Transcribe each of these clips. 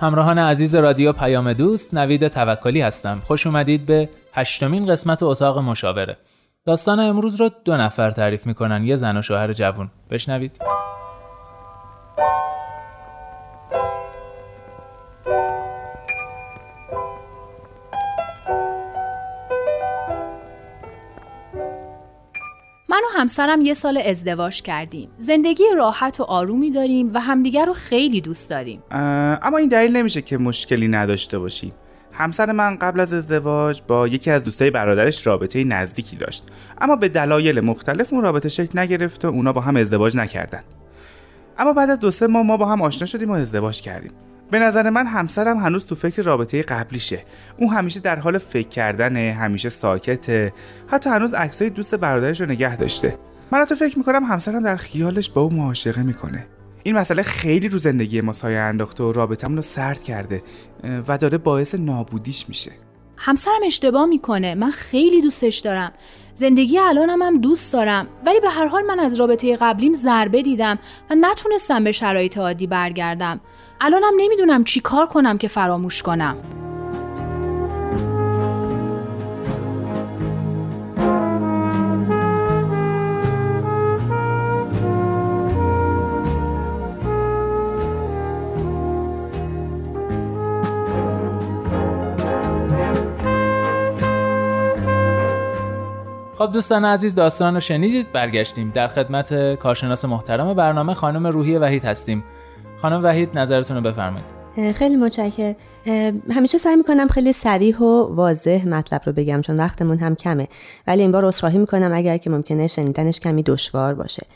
همراهان عزیز رادیو پیام دوست نوید توکلی هستم. خوش اومدید به هشتمین قسمت اتاق مشاوره. داستان امروز رو دو نفر تعریف می‌کنن یه زن و شوهر جوون. بشنوید. من و همسرم یه سال ازدواج کردیم. زندگی راحت و آرومی داریم و همدیگر رو خیلی دوست داریم. اما این دلیل نمیشه که مشکلی نداشته باشیم. همسر من قبل از ازدواج با یکی از دوستای برادرش رابطه نزدیکی داشت اما به دلایل مختلف اون رابطه شکل نگرفت و اونا با هم ازدواج نکردن اما بعد از دو سه ماه ما با هم آشنا شدیم و ازدواج کردیم به نظر من همسرم هنوز تو فکر رابطه قبلیشه. اون همیشه در حال فکر کردنه همیشه ساکته. حتی هنوز عکسای دوست برادرش رو نگه داشته. من تو فکر می‌کنم همسرم در خیالش با او معاشقه می‌کنه. این مسئله خیلی رو زندگی ما سایه انداخته و رابطمون رو سرد کرده و داره باعث نابودیش میشه. همسرم اشتباه می‌کنه. من خیلی دوستش دارم. زندگی الانم هم دوست دارم. ولی به هر حال من از رابطه قبلیم ضربه دیدم و نتونستم به شرایط عادی برگردم. الانم نمی‌دونم چی کار کنم که فراموش کنم. خب دوستان عزیز داستان رو شنیدید؟ برگشتیم در خدمت کارشناس محترم برنامه خانم روحی وحید هستیم. خانم وحید نظرتون رو بفرمایید. خیلی متشکر همیشه سعی می‌کنم خیلی سریح و واضح مطلب رو بگم چون وقتمون هم کمه. ولی این بار اصراحی می‌کنم اگر که ممکنه شنیدنش کمی دشوار باشه.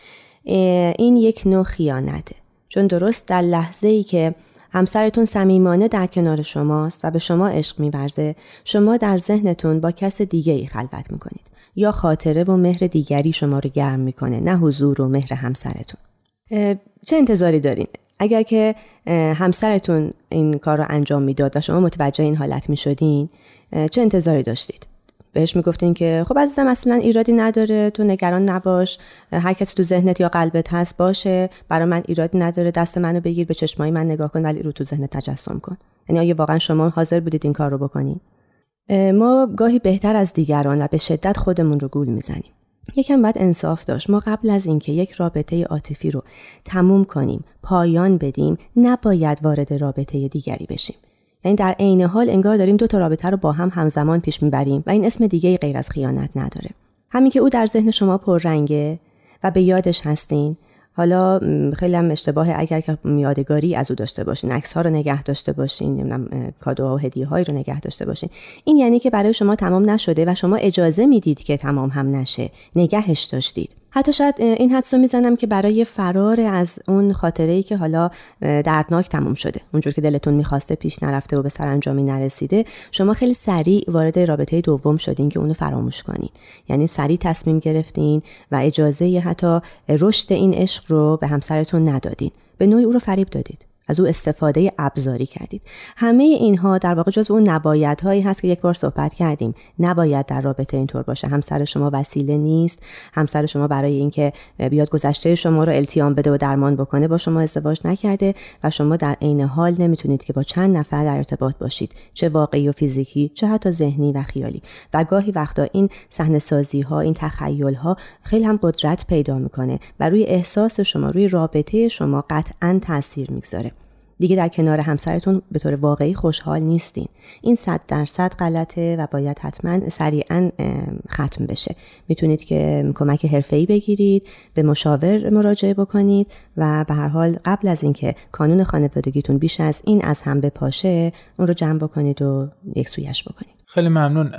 این یک نوع خیانته. چون درست در لحظه ای که همسرتون صمیمانه در کنار شماست و به شما عشق میورزه. شما در ذهنتون با کس دیگه ای خلوت می‌کنید. یا خاطره و مهر دیگری شما رو گرم می‌کنه نه حضور و مهر همسرتون. چه انتظاری دارین؟ اگر که همسرتون این کار رو انجام می‌داد و شما متوجه این حالت می‌شدین چه انتظاری داشتید؟ بهش می‌گفتین که خب عزیزم اصلا ایرادی نداره تو نگران نباش هر کسی تو ذهنت یا قلبت هست باشه. برای من ایرادی نداره دست منو بگیر به چشمای من نگاه کن ولی رو تو ذهنت تجسم کن. یعنی آیا واقعا شما حاضر بودید این کار رو بکنین ما گاهی بهتر از دیگران و به شدت خودمون رو گول می‌زنیم. یکم باید انصاف داشت. ما قبل از اینکه یک رابطه عاطفی رو تموم کنیم پایان بدیم نباید وارد رابطه دیگری بشیم. یعنی در عین حال انگار داریم دو تا رابطه رو با هم همزمان پیش می‌بریم و این اسم دیگه غیر از خیانت نداره. همین که او در ذهن شما پررنگه و به یادش هستین. حالا خیلی هم اشتباه اگر که یادگاری از او داشته باشین عکس ها رو نگه داشته باشین نمی‌دونم کادوها و هدیه هایی رو نگه داشته باشین. این یعنی که برای شما تمام نشده و شما اجازه می‌دید که تمام هم نشه. نگهش داشتید. حتی شاید این حدس رو می‌زنم که برای فرار از اون خاطره ای که حالا دردناک تموم شده اونجور که دلتون می‌خواسته پیش نرفته و به سرانجامی نرسیده شما خیلی سریع وارد رابطه دوم شدین که اونو فراموش کنین. یعنی سریع تصمیم گرفتین و اجازه حتی رشد این عشق رو به همسرتون ندادین. به نوعی او رو فریب دادید. از او استفاده ابزاری کردید. همه اینها در واقع جز اون نبایدهایی هست که یک بار صحبت کردیم. نباید در رابطه اینطور باشه. همسر شما وسیله نیست. همسر شما برای اینکه بیاد گذشته شما رو التیام بده و درمان بکنه با شما ازدواج نکرده و شما در عین حال نمی‌تونید که با چند نفر در ارتباط باشید. چه واقعی و فیزیکی چه حتی ذهنی و خیالی. و گاهی وقتا این صحنه سازی ها این تخیل ها خیلی هم قدرت پیدا می‌کنه و روی احساس شما روی رابطه شما قطعا تاثیر می‌گذاره. دیگه در کنار همسرتون به طور واقعی خوشحال نیستین. این صد درصد غلطه و باید حتما سریعا ختم بشه. می‌تونید که کمک حرفه‌ای بگیرید به مشاور مراجعه بکنید و به هر حال قبل از اینکه کانون خانوادگیتون بیش از این از هم بپاشه اون رو جمع بکنید و یک سویش بکنید. خیلی ممنون.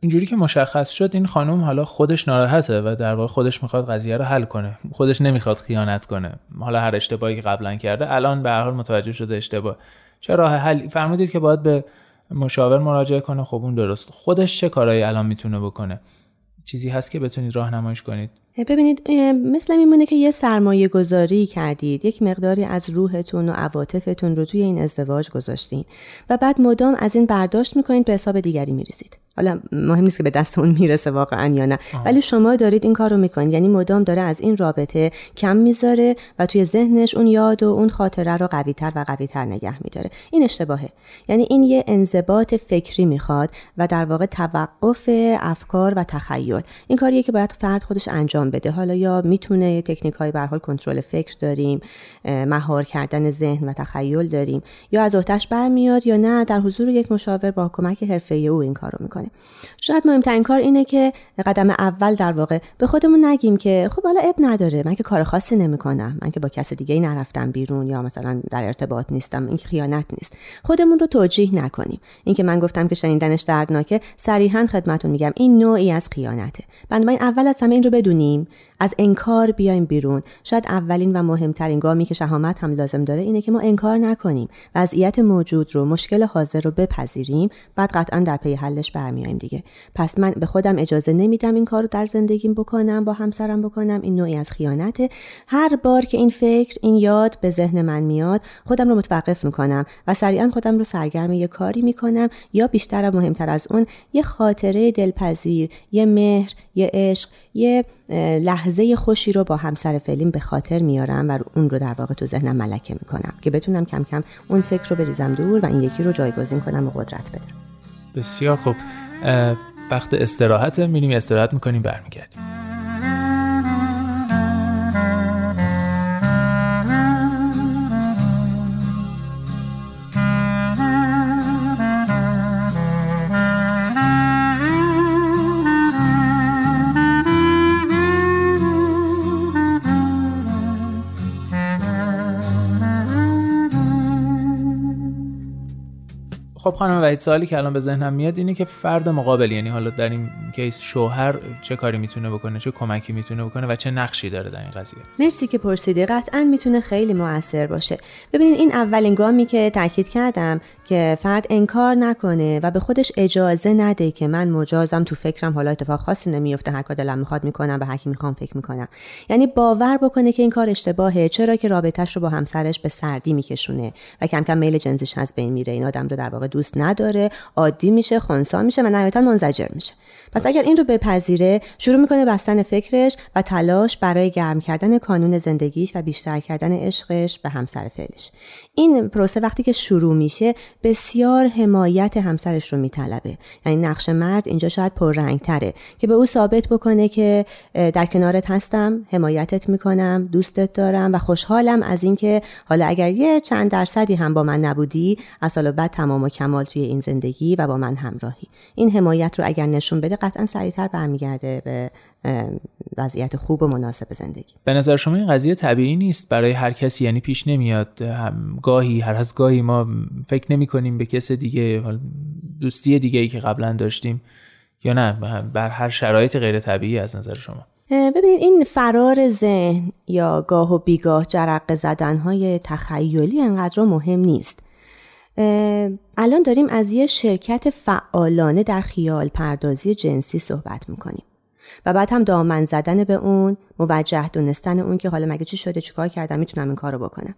اینجوری که مشخص شد این خانم حالا خودش ناراحته و در واقع خودش می‌خواد قضیه رو حل کنه. خودش نمی‌خواد خیانت کنه. حالا هر اشتباهی که قبلا کرده الان به هر حال متوجه شده اشتباه. چه راه حل فرمودید که باید به مشاور مراجعه کنه. خب اون درست. خودش چه کارهایی الان می‌تونه بکنه؟ چیزی هست که بتونید راهنماییش کنید؟ ببینید مثل میمونه که یه سرمایه گذاری کردید. یک مقداری از روحتون و عواطفتون رو توی این ازدواج گذاشتین. و بعد مدام از این برداشت می‌کنید به حساب دیگری میریزید. حالا مهم نیست که به دست اون می‌رسه واقعا یا نه. ولی شما دارید این کار رو می‌کنید. یعنی مدام داره از این رابطه کم می‌ذاره و توی ذهنش اون یاد و اون خاطره رو قویتر و قویتر نگه میداره. این اشتباهه. یعنی این یه انضباط فکری می‌خواد و در واقع توقف افکار و تخیل. این کاریه که باید فرد خودش انجام بده. حالا یا می‌تونه تکنیک های به حال کنترل فکر داریم مهار کردن ذهن و تخیل داریم. یا از اوتش برمیاد یا نه در حضور یک مشاور با کمک حرفه او این کار رو می‌کنه شاید مهمترین کار اینه که قدم اول در واقع به خودمون نگیم که خب حالا اب نداره من که کار خاصی نمی‌کنم من که با کس دیگه ای نرفتم بیرون یا مثلا در ارتباط نیستم این خیانت نیست. خودمون رو توجیه نکنیم. اینکه من گفتم که شنیدنش دردناکه صریحا خدمتون میگم این نوعی از خیانته. بنابراین اول از همه این رو بدونیم از انکار بیایم بیرون. شاید اولین و مهمترین گامی که شهامت هم لازم داره اینه که ما انکار نکنیم. وضعیت موجود رو مشکل حاضر رو بپذیریم. بعد قطعا در پی حلش برمیایم دیگه. پس من به خودم اجازه نمیدم این کار رو در زندگیم بکنم با همسرم بکنم. این نوعی از خیانته. هر بار که این فکر این یاد به ذهن من میاد خودم رو متوقف می‌کنم و سریعا خودم رو سرگرم یه کاری می‌کنم یا بیشتر و مهمتر از اون یه خاطره دلپذیر یه مهر یه عشق یه لحظه خوشی رو با همسر فعلیم به خاطر میارم و اون رو در واقع تو ذهنم ملکه می‌کنم که بتونم کم کم اون فکر رو بریزم دور و این یکی رو جایگزین کنم و قدرت بدم. بسیار خوب. وقت استراحت میریم استراحت می‌کنیم برمیگردیم. خب خانم وحید سوالی که الان به ذهنم میاد اینه که فرد مقابل یعنی حالا در این کیس شوهر چه کاری می‌تونه بکنه چه کمکی می‌تونه بکنه و چه نقشی داره در این قضیه؟ مرسی که پرسیدی. قطعا می‌تونه خیلی موثر باشه. ببینید این اولین گامی که تاکید کردم که فرد انکار نکنه و به خودش اجازه نده که من مجازم تو فکرم حالا اتفاق خاصی نمیفته هر کار دلم می‌خواد می‌کنم به هر کی می‌خوام فکر می‌کنم. یعنی باور بکنه که این کار اشتباهه چرا که رابطهش رو با همسرش به سردی میکشونه و کم کم میل جنسیش از بین میره. این آدم رو در واقع دوست نداره عادی میشه خونسا میشه و نهایتا منزجر میشه. پس اگر این رو بپذیره شروع می‌کنه بستن فکرش و تلاش برای گرم کردن کانون زندگیش و بیشتر کردن عشقش به همسر فعلش این پروسه وقتی که شروع میشه بسیار حمایت همسرش رو میطلبه. یعنی نقش مرد اینجا شاید پررنگ تره که به او ثابت بکنه که در کنارت هستم حمایتت می‌کنم دوستت دارم و خوشحالم از اینکه حالا اگر یه چند درصدی هم با من نبودی از حالا بعد تمام و کمال توی این زندگی و با من همراهی. این حمایت رو اگر نشون بده قطعا سریعتر برمیگرده به وضعیت خوب و مناسب زندگی. به نظر شما این قضیه طبیعی نیست؟ برای هر کسی یعنی پیش نمیاد؟ گاهی هر از گاهی ما فکر نمی کنیم به کس دیگه دوستی دیگه ای که قبلا داشتیم یا نه؟ بر هر شرایط غیر طبیعی از نظر شما. ببینید این فرار ذهن یا گاه و بیگاه جرقه زدنهای تخیلی انقدر مهم نیست. الان داریم از یه شرکت فعالانه در خیال پردازی جنسی صحبت می‌کنیم. و بعد هم دامن زدن به اون موجه دونستن اون که حالا مگه چی شده چیکار کردم می‌تونم این کارو بکنم.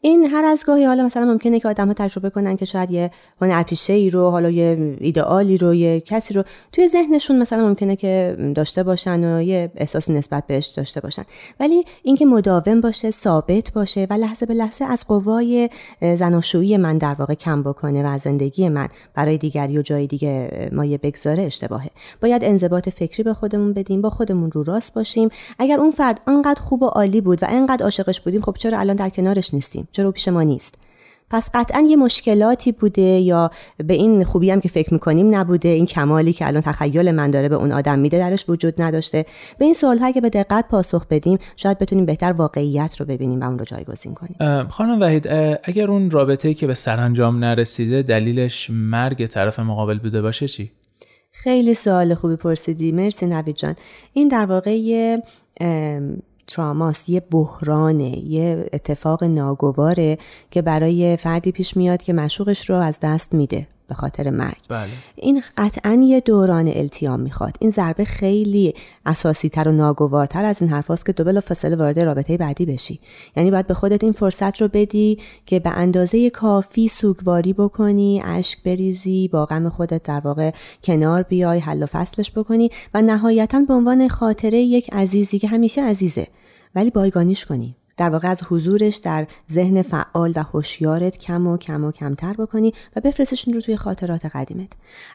این هر از گاهی حالا مثلا ممکنه که آدم ها تجربه کنن که شاید یه هنرپیشه ای رو حالا یه ایدئالی رو یه کسی رو توی ذهنشون مثلا ممکنه که داشته باشن و یه احساس نسبت بهش داشته باشن. ولی اینکه مداوم باشه ثابت باشه و لحظه به لحظه از قوای زناشویی من در واقع کم بکنه و از زندگی من برای دیگری و جای دیگه مایه بگذاره اشتباهه. باید انضباط فکری به خودمون بدیم با خودمون رو راست باشیم. اگر اون فرد انقدر خوب و عالی بود و انقدر عاشقش بودیم خب چرا الان در کنارش نیستیم؟ چرا پیش ما نیست. پس قطعا یه مشکلاتی بوده یا به این خوبی هم که فکر می‌کنیم نبوده. این کمالی که الان تخیل من داره به اون آدم میده درش وجود نداشته. به این سوال که به دقت پاسخ بدیم شاید بتونیم بهتر واقعیت رو ببینیم و اون رو جایگزین کنیم. خانم وحید اگر اون رابطه که به سرانجام نرسیده دلیلش مرگ طرف مقابل بوده باشه چی؟ خیلی سوال خوبی پرسیدی. مرسی نوید جان. این در واقع یه تراماست یه بحرانه یه اتفاق ناگواره که برای فردی پیش میاد که مشوقش رو از دست میده. به خاطر مرگ. بله. این قطعا یه دوران التیام می‌خواد. این ضربه خیلی اساسی تر و ناگوارتر از این حرفاست که تو بلا فاصله وارد رابطه بعدی بشی. یعنی باید به خودت این فرصت رو بدی که به اندازه کافی سوگواری بکنی اشک بریزی با غم خودت در واقع کنار بیای حل و فصلش بکنی و نهایتا به عنوان خاطره یک عزیزی که همیشه عزیزه ولی بایگانیش کنی. در واقع از حضورش در ذهن فعال و هوشیارت کم و کم و کمتر بکنی و بفرستشون رو توی خاطرات قدیمت.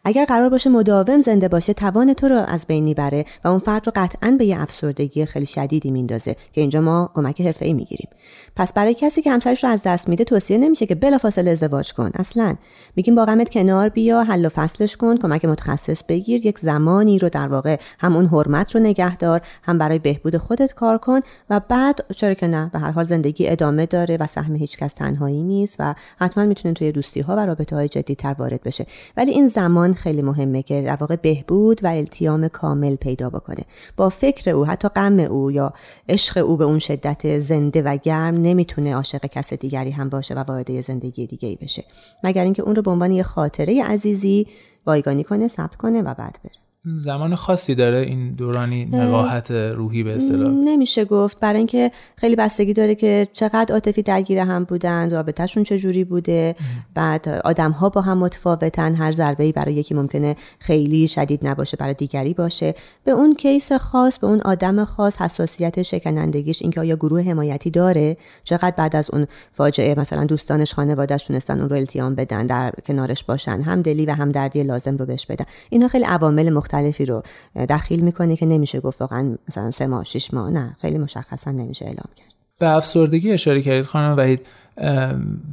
اگر قرار باشه مداوم زنده باشه توان تو رو از بین می‌بره و اون فرد رو قطعا به یه افسردگی خیلی شدیدی میندازه که اینجا ما کمک حرفه‌ای می‌گیریم. پس برای کسی که همسرش رو از دست میده توصیه نمیشه که بلافاصله ازدواج کن. اصلا. میگیم با غمت کنار بیا حل و فصلش کن کمک متخصص بگیر یک زمانی رو در واقع هم اون حرمت رو نگهدار هم برای بهبود خودت کار کن و بعد چرا که نه به هر حال زندگی ادامه داره و سهم هیچکس تنهایی نیست و حتما می‌تونه توی دوستی ها و رابطه های جدی تر وارد بشه. ولی این زمان خیلی مهمه که در واقع بهبود و التیام کامل پیدا بکنه. با فکر او حتی غم او یا عشق او به اون شدت زنده و گرم نمی‌تونه عاشق کس دیگری هم باشه و وارد زندگی دیگه ای بشه. مگر اینکه اون رو به عنوان یه خاطره عزیزی بایگانی کنه ثبت کنه و بعد بره. زمان خاصی داره این دورانی نقاهت روحی به اصطلاح؟ نمیشه گفت. برای اینکه خیلی بستگی داره که چقدر عاطفی درگیر هم بودن رابطهشون چه جوری بوده. بعد آدم ها با هم متفاوتن. هر ضربه ای برای یکی ممکنه خیلی شدید نباشه برای دیگری باشه. به اون کیس خاص به اون آدم خاص حساسیت شکنندگیش اینکه آیا گروه حمایتی داره؟ چقدر بعد از اون فاجعه مثلا دوستانش خانوادهش تونستن اون رو التیام بدن در کنارش باشن هم دلی و هم دردی لازم رو بهش بدن. اینا خیلی عوامل مختلفی رو دخیل می‌کنه که نمیشه گفت واقعا مثلا سه ماه شش ماه نه خیلی مشخصا نمیشه اعلام کرد. به افسردگی اشاره کردید خانم وحید.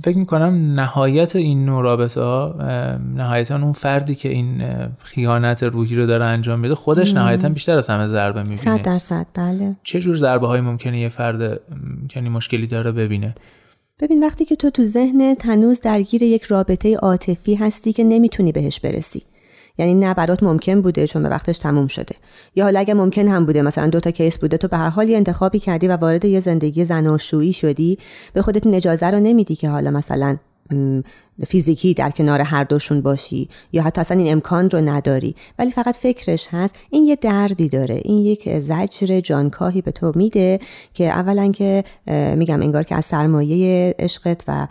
فکر می‌کنم نهایت این نوع رابطه ها نهایتا اون فردی که این خیانت روحی رو داره انجام میده خودش نهایتا بیشتر از همه ضربه می‌بینه. صد درصد بله. چه جور ضربه های ممکنه یه فرد یعنی مشکلی داره ببینه؟ ببین وقتی که تو تو ذهن تنوز درگیر یک رابطه عاطفی هستی که نمی‌تونی بهش برسی. یعنی نه برات ممکن بوده چون به وقتش تموم شده. یا حالا اگه ممکن هم بوده مثلا دو تا کیس بوده تو به هر حال یه انتخابی کردی و وارد یه زندگی زناشویی شدی به خودت اجازه رو نمیدی که حالا مثلا فیزیکی در کنار هر دوشون باشی یا حتی اصلا این امکان رو نداری. ولی فقط فکرش هست. این یه دردی داره. این یک زجر جانکاهی به تو میده که اولا که میگم انگار که از سرمایه عشقت و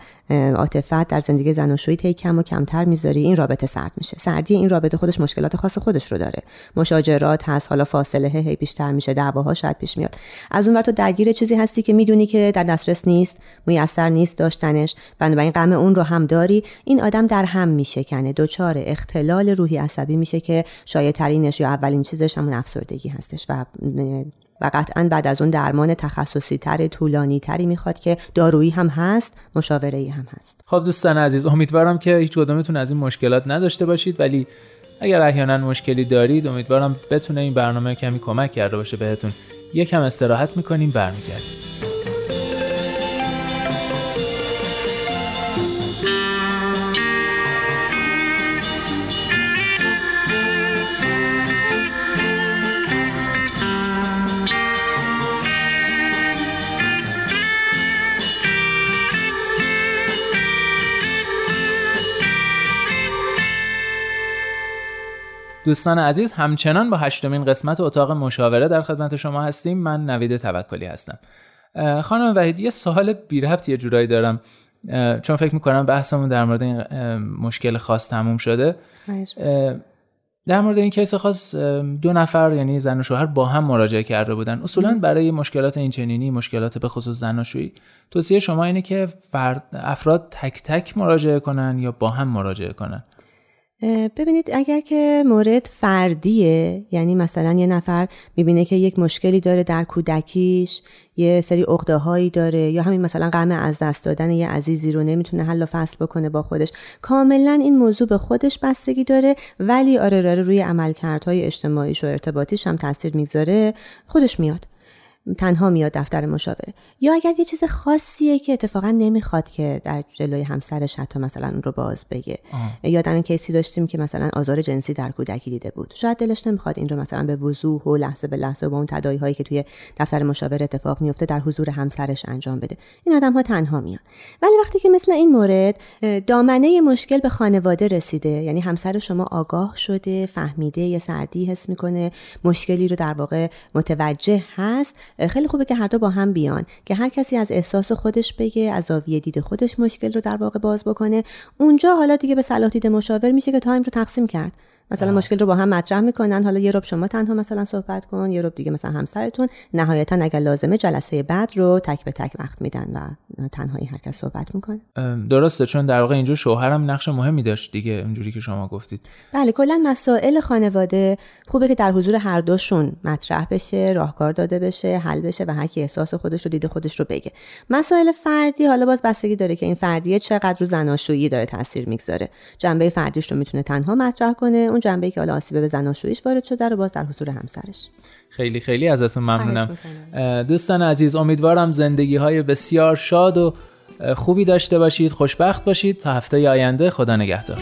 عاطفت در زندگی زناشویی تی کم و کمتر می‌ذاری. این رابطه سرد میشه. سردی این رابطه خودش مشکلات خاص خودش رو داره. مشاجرات هست. حالا فاصله هی بیشتر میشه. دعواها شاید پیش میاد. از اون تو درگیر چیزی هستی که می‌دونی که در دسترس نیست. میسر نیست داشتنش. بنابراین غم اون رو هم داری. این آدم در هم میشکنه. دچار اختلال روحی عصبی میشه که شایع ترینش یا اولین چیزش همون افسردگی هستش و و قطعا بعد از اون درمان تخصصی تر طولانی تری می‌خواد که دارویی هم هست مشاوره ای هم هست. خب دوستان عزیز امیدوارم که هیچ کدومتون از این مشکلات نداشته باشید ولی اگر احیانا مشکلی دارید امیدوارم بتونه این برنامه کمی کمک کرده باشه بهتون. یکم استراحت می‌کنیم برمیگردیم. دوستان عزیز همچنان با هشتمین قسمت اتاق مشاوره در خدمت شما هستیم. من نوید توکلی هستم. خانم وحید یه سوال بی ربط یه جورایی دارم. چون فکر می‌کنم بحثمون در مورد این مشکل خاص تموم شده. در مورد این کیس خاص دو نفر یعنی زن و شوهر با هم مراجعه کرده بودن. اصولا برای مشکلات اینچنینی مشکلات به خصوص زناشویی توصیه شما اینه که فرد افراد تک تک مراجعه کنن یا با هم مراجعه کنن. ببینید اگر که مورد فردیه یعنی مثلا یه نفر می‌بینه که یک مشکلی داره در کودکیش یه سری عقده هایی داره یا همین مثلا غم از دست دادن یه عزیزی رو نمی‌تونه حل و فصل بکنه با خودش کاملا این موضوع به خودش بستگی داره ولی آره, آره روی عملکردهای اجتماعیش و ارتباطیش هم تاثیر می‌گذاره خودش میاد. تنها میاد دفتر مشاوره. یا اگر یه چیز خاصیه که اتفاقا نمی‌خواد که در جلوی همسرش حتی مثلا اون رو باز بگه. یادم کیسی داشتیم که مثلا آزار جنسی در کودکی دیده بود. شاید دلش نمی‌خواد این رو مثلا به وضوح و لحظه به لحظه با اون تداعی هایی که توی دفتر مشاوره اتفاق میفته در حضور همسرش انجام بده. این آدم ها تنها میان. ولی وقتی که مثل این مورد دامنه مشکل به خانواده رسیده یعنی همسر شما آگاه شده فهمیده یه سردی حس می‌کنه مشکلی رو در واقع متوجه هست خیلی خوبه که هر دو با هم بیان که هر کسی از احساس خودش بگه از زاویه دید خودش مشکل رو در واقع باز بکنه. اونجا حالا دیگه به صلاح دید مشاور میشه که تایم رو تقسیم کرد. مثلا مشکل رو با هم مطرح می‌کنن. حالا یه رب شما تنها مثلا صحبت کن یه رب دیگه مثلا همسرتون. نهایتا اگر لازمه جلسه بعد رو تک به تک وقت میدن و تنهایی هر کس صحبت می‌کنه. درسته چون در واقع اینجا شوهرم نقش مهمی داشت دیگه اونجوری که شما گفتید. بله کلا مسائل خانواده خوبه که در حضور هر دوشون مطرح بشه راهکار داده بشه حل بشه و هر کی احساس خودش رو دیده خودش رو بگه. مسائل فردی حالا باز بستگی داره که این فردیه چقدر رو زناشویی داره تاثیر می‌گذاره. جنبه فردیش رو می‌تونه تنها مطرح کنه. اون جنبه که حالا آسیب به زناشوییش وارد شده رو باز در حضور همسرش. خیلی خیلی ازتون ممنونم. دوستان عزیز امیدوارم زندگی های بسیار شاد و خوبی داشته باشید خوشبخت باشید. تا هفته آینده خدا نگهدار.